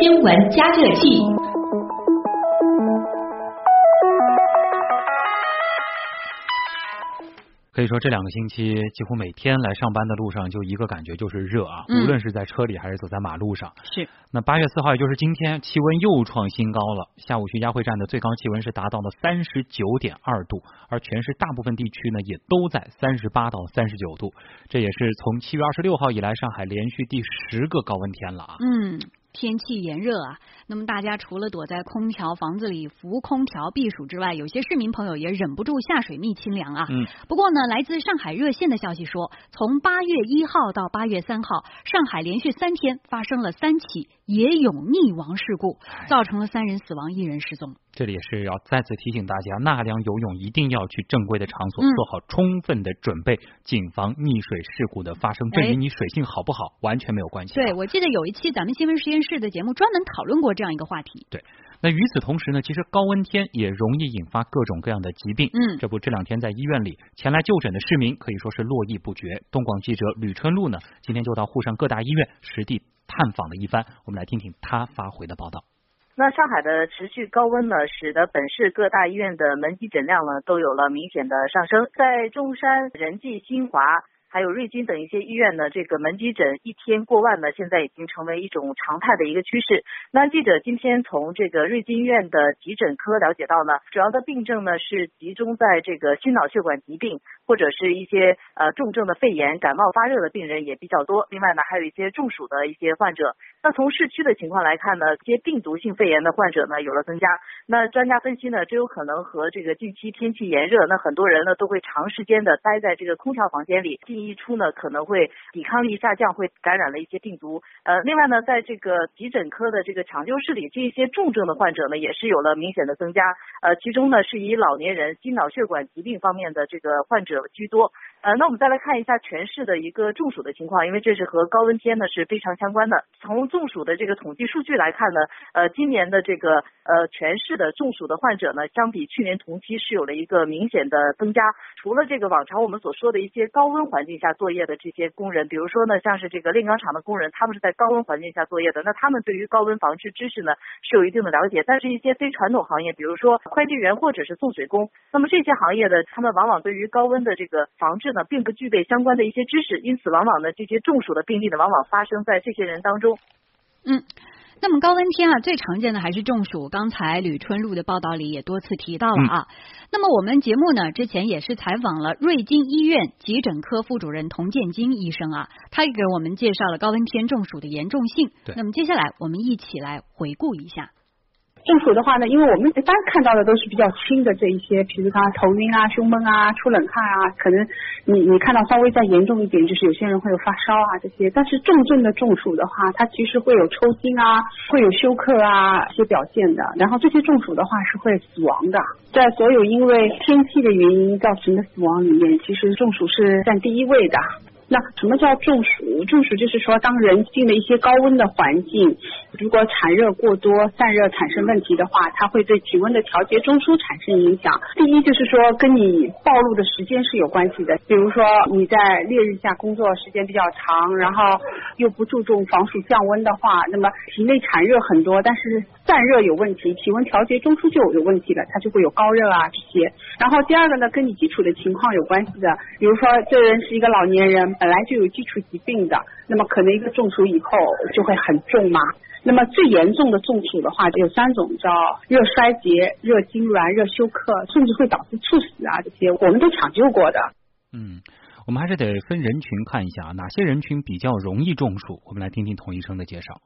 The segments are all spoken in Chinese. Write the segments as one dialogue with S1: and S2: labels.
S1: 新闻加热器。
S2: 可以说这两个星期几乎每天来上班的路上就一个感觉就是热啊，
S3: 嗯
S2: 无论是在车里还是走在马路上。
S3: 是
S2: 那八月四号，也就是今天，气温又创新高了。下午徐家汇站的最高气温是达到了三十九点二度，而全市大部分地区呢也都在三十八到三十九度，这也是从七月二十六号以来上海连续第十个高温天了啊。
S3: 嗯，天气炎热啊，那么大家除了躲在空调房子里扶空调避暑之外，有些市民朋友也忍不住下水觅清凉啊。
S2: 嗯，
S3: 不过呢，来自上海热线的消息说，从八月一号到八月三号，上海连续三天发生了三起野泳溺亡事故，造成了三人死亡，一人失踪。
S2: 这里也是要再次提醒大家，纳凉游泳一定要去正规的场所，
S3: 嗯
S2: 做好充分的准备，谨防溺水事故的发生。这
S3: 哎
S2: 与你水性好不好完全没有关系啊。
S3: 对，我记得有一期咱们新闻实验室的节目专门讨论过这样一个话题。
S2: 对那与此同时呢，其实高温天也容易引发各种各样的疾病。
S3: 嗯
S2: 这不，这两天在医院里前来就诊的市民可以说是络绎不绝。东广记者吕春露呢，今天就到沪上各大医院实地探访了一番，我们来听听他发回的报道。
S4: 那上海的持续高温呢，使得本市各大医院的门急诊量呢都有了明显的上升。在中山、仁济、新华。还有瑞金等一些医院呢，这个门急诊一天过万呢，现在已经成为一种常态的一个趋势。那记者今天从这个瑞金医院的急诊科了解到呢，主要的病症呢是集中在这个心脑血管疾病或者是一些呃重症的肺炎、感冒发热的病人也比较多。另外呢，还有一些中暑的一些患者。那从市区的情况来看呢，一些病毒性肺炎的患者呢有了增加。那专家分析呢，这有可能和这个近期天气炎热，那很多人呢都会长时间的待在这个空调房间里，进一出呢可能会抵抗力下降，会感染了一些病毒。呃，另外呢，在这个急诊科的这个抢救室里，这些重症的患者呢也是有了明显的增加。呃，其中呢是以老年人、心脑血管疾病方面的这个患者居多。呃，那我们再来看一下全市的一个中暑的情况，因为这是和高温天呢是非常相关的。从中暑的这个统计数据来看呢，呃，今年的这个呃全市的中暑的患者呢，相比去年同期是有了一个明显的增加。除了这个往常我们所说的一些高温环境下作业的这些工人，比如说呢，像是这个炼钢厂的工人，他们是在高温环境下作业的，那他们对于高温防治知识呢是有一定的了解。但是，一些非传统行业，比如说快递员或者是送水工，那么这些行业的他们往往对于高温的这个防治呢，并不具备相关的一些知识，因此往往呢这些中暑的病例呢，往往发生在这些人当中。
S3: 嗯。那么高温天啊，最常见的还是中暑。刚才吕春露的报道里也多次提到了啊。那么我们节目呢，之前也是采访了瑞金医院急诊科副主任童建金医生啊，他也给我们介绍了高温天中暑的严重性。
S2: 对
S3: 那么接下来我们一起来回顾一下。
S5: 中暑的话呢，因为我们一般看到的都是比较轻的这一些，比如他头晕啊、胸闷啊、出冷汗啊，可能你你看到稍微再严重一点，就是有些人会有发烧啊这些。但是重症的中暑的话，它其实会有抽筋啊，会有休克啊一些表现的。然后这些中暑的话是会死亡的，在所有因为天气的原因造成的死亡里面，其实中暑是占第一位的。那什么叫中暑？中暑就是说，当人进了一些高温的环境，如果产热过多、散热产生问题的话，它会对体温的调节中枢产生影响。第一就是说，跟你暴露的时间是有关系的。比如说你在烈日下工作时间比较长，然后又不注重防暑降温的话，那么体内产热很多，但是散热有问题，体温调节中枢就有问题了，它就会有高热啊这些。然后第二个呢，跟你基础的情况有关系的，比如说这人是一个老年人，本来就有基础疾病的，那么可能一个中暑以后就会很重嘛。那么最严重的中暑的话，有三种，叫热衰竭、热痉挛、热休克，甚至会导致猝死啊，这些我们都抢救过的。
S2: 嗯，我们还是得分人群看一下啊，哪些人群比较容易中暑？我们来听听童医生的介绍。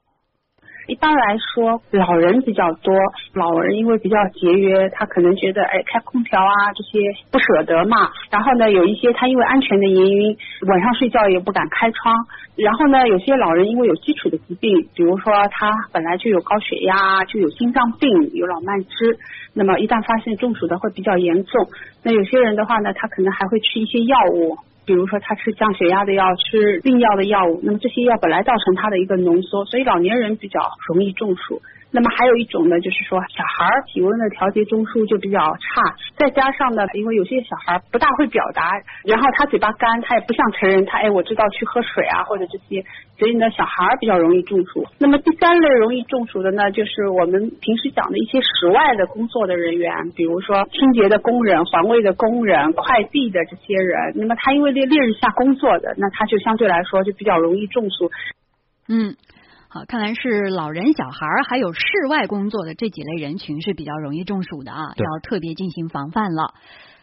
S5: 一般来说，老人比较多，老人因为比较节约，他可能觉得哎开空调啊这些不舍得嘛。然后呢，有一些他因为安全的原因，晚上睡觉也不敢开窗。然后呢，有些老人因为有基础的疾病，比如说他本来就有高血压，就有心脏病，有老慢支，那么一旦发现中暑的会比较严重。那有些人的话呢，他可能还会吃一些药物。比如说他吃降血压的药，吃病药的药物，那么这些药本来造成他的一个浓缩，所以老年人比较容易中暑。那么还有一种呢，就是说小孩儿体温的调节中枢就比较差，再加上呢，因为有些小孩不大会表达，然后他嘴巴干，他也不像成人，他哎我知道去喝水啊或者这些，所以呢小孩比较容易中暑。那么第三类容易中暑的呢，就是我们平时讲的一些室外的工作的人员，比如说清洁的工人、环卫的工人、快递的这些人，那么他因为烈烈日下工作的，那他就相对来说就比较容易中暑。
S3: 嗯。好，看来是老人、小孩儿还有室外工作的这几类人群是比较容易中暑的啊，要特别进行防范了。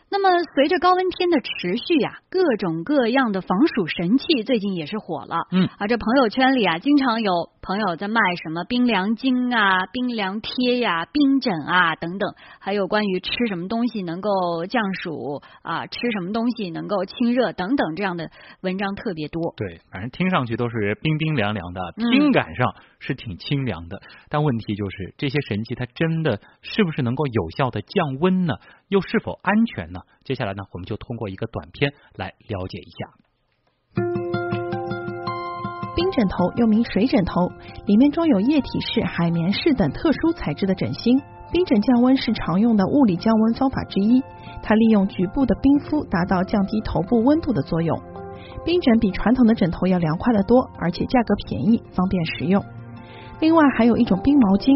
S3: 那么，随着高温天的持续呀，各种各样的防暑神器最近也是火了。
S2: 嗯，
S3: 啊，这朋友圈里啊，经常有朋友在卖什么冰凉巾啊、冰凉贴呀、冰枕啊等等，还有关于吃什么东西能够降暑啊，吃什么东西能够清热等等这样的文章特别多。
S2: 对，反正听上去都是冰冰凉凉的，听感上是挺清凉的。但问题就是，这些神器它真的是不是能够有效的降温呢？又是否安全呢？接下来呢，我们就通过一个短片来了解一下。
S1: 枕头又名水枕头，里面装有液体式、海绵式等特殊材质的枕芯。冰枕降温是常用的物理降温方法之一，它利用局部的冰敷达到降低头部温度的作用。冰枕比传统的枕头要凉快得多，而且价格便宜，方便实用。另外还有一种冰毛巾。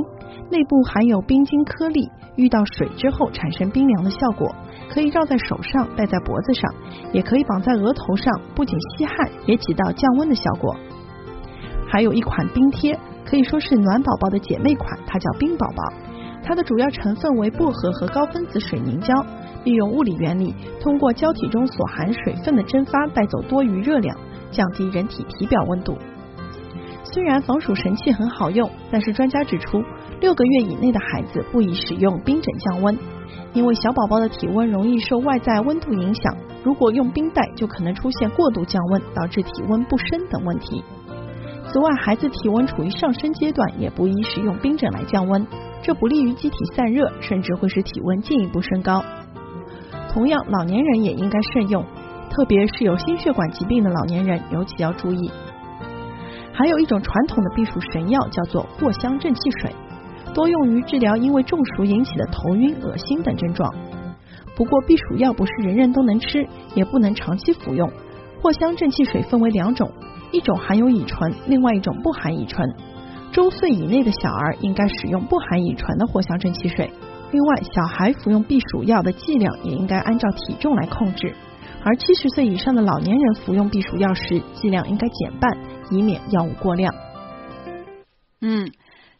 S1: 内部含有冰晶颗粒，遇到水之后产生冰凉的效果，可以绕在手上，戴在脖子上，也可以绑在额头上，不仅吸汗，也起到降温的效果。还有一款冰贴，可以说是暖宝宝的姐妹款，它叫冰宝宝。它的主要成分为薄荷和高分子水凝胶，利用物理原理，通过胶体中所含水分的蒸发带走多余热量，降低人体体表温度。虽然防暑神器很好用，但是专家指出。六个月以内的孩子不宜使用冰枕降温，因为小宝宝的体温容易受外在温度影响，如果用冰袋就可能出现过度降温，导致体温不升等问题。此外，孩子体温处于上升阶段，也不宜使用冰枕来降温，这不利于机体散热，甚至会使体温进一步升高。同样，老年人也应该慎用，特别是有心血管疾病的老年人，尤其要注意。还有一种传统的避暑神药，叫做藿香正气水。多用于治疗因为中暑引起的头晕、恶心等症状。不过避暑药不是人人都能吃，也不能长期服用。藿香正气水分为两种，一种含有乙醇，另外一种不含乙醇。周岁以内的小儿应该使用不含乙醇的藿香正气水。另外，小孩服用避暑药的剂量也应该按照体重来控制。而七十岁以上的老年人服用避暑药时，剂量应该减半，以免药物过量。
S3: 嗯。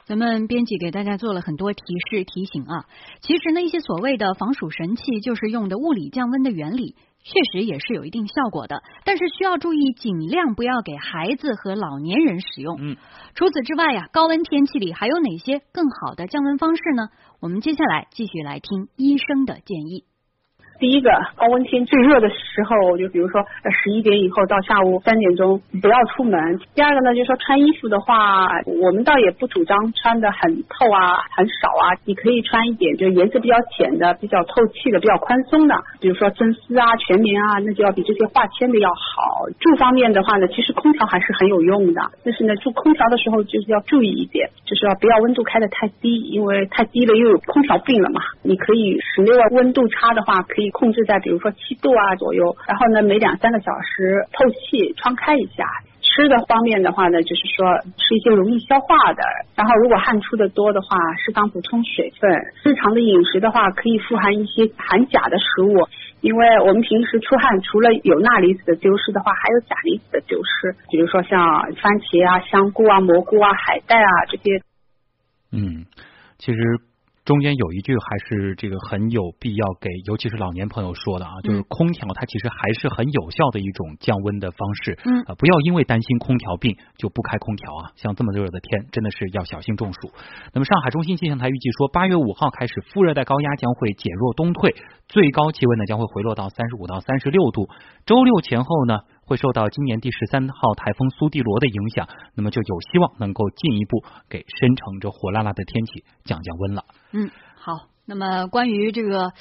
S3: 咱们编辑给大家做了很多提示提醒啊，其实呢，一些所谓的防暑神器，就是用的物理降温的原理，确实也是有一定效果的，但是需要注意，尽量不要给孩子和老年人使用。
S2: 嗯，
S3: 除此之外呀，高温天气里还有哪些更好的降温方式呢？我们接下来继续来听医生的建议。
S5: 第一个高温天最热的时候，就比如说十一点以后到下午三点钟不要出门。第二个呢，就是说穿衣服的话，我们倒也不主张穿的很透啊、很少啊，你可以穿一点就颜色比较浅的、比较透气的、比较宽松的，比如说真丝啊、全棉啊，那就要比这些化纤的要好。住方面的话呢，其实空调还是很有用的，但是呢，住空调的时候就是要注意一点，就是要不要温度开的太低，因为太低了又有空调病了嘛。你可以室内外温度差的话，可以。控制在比如说七度啊左右，然后呢每两三个小时透气窗开一下。吃的方面的话呢，就是说吃一些容易消化的，然后如果汗出的多的话，适当补充水分。日常的饮食的话，可以富含一些含钾的食物，因为我们平时出汗除了有钠离子的丢失的话，还有钾离子的丢失，比如说像番茄啊、香菇啊、蘑菇啊、海带啊这些。
S2: 嗯，其实。中间有一句还是这个很有必要给，尤其是老年朋友说的啊，就是空调它其实还是很有效的一种降温的方式。
S3: 嗯，
S2: 不要因为担心空调病就不开空调啊。像这么热的天，真的是要小心中暑。那么上海中心气象台预计说，八月五号开始，副热带高压将会减弱东退，最高气温呢将会回落到三十五到三十六度。周六前后呢。会受到今年第十三号台风苏蒂罗的影响，那么就有希望能够进一步给申城这火辣辣的天气降降温了。
S3: 嗯，好，那么关于这个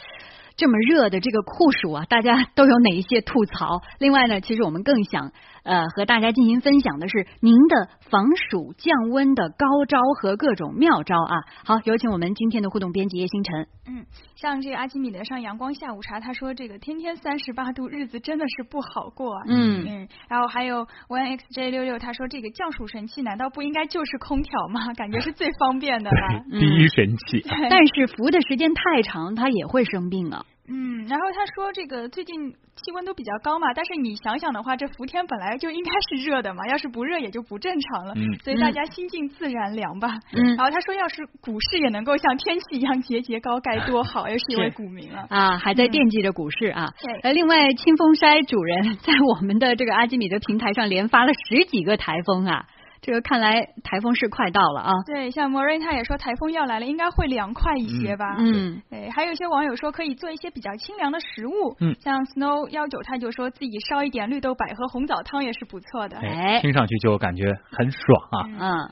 S3: 这么热的这个酷暑啊，大家都有哪一些吐槽？另外呢，其实我们更想呃和大家进行分享的是您的防暑降温的高招和各种妙招啊。好，有请我们今天的互动编辑叶星辰。
S6: 嗯，像这个阿基米德上阳光下午茶，他说这个天天三十八度，日子真的是不好过。
S3: 嗯
S6: 嗯，然后还有 One XJ 六六，他说这个降暑神器难道不应该就是空调吗？感觉是最方便的了。
S2: 第一神器。
S3: 但是服的时间太长，他也会生病啊。
S6: 嗯，然后他说这个最近气温都比较高嘛，但是你想想的话，这伏天本来就应该是热的嘛，要是不热也就不正常了。
S2: 嗯，
S6: 所以大家心静自然凉吧。
S3: 嗯，
S6: 然后他说，要是股市也能够像天气一样节节高该多好，又是一位股民了
S3: 啊，还在惦记着股市啊。
S6: 对，
S3: 呃，另外清风筛主人 在我们的这个阿基米德平台上连发了十几个台风啊。这个看来台风是快到了啊！
S6: 对，像莫瑞他也说台风要来了，应该会凉快一些吧？
S3: 嗯，
S6: 对，还有一些网友说可以做一些比较清凉的食物，
S2: 嗯，
S6: 像 Snow 幺九他就说自己烧一点绿豆百合红枣汤也是不错的，
S3: 哎，
S2: 听上去就感觉很爽啊！
S3: 嗯。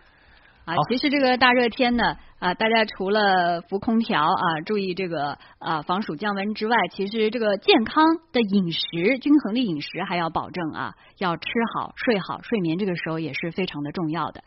S3: 啊，其实这个大热天呢，啊，大家除了服空调啊，注意这个啊防暑降温之外，其实这个健康的饮食、均衡的饮食还要保证啊，要吃好、睡好，睡眠这个时候也是非常的重要的。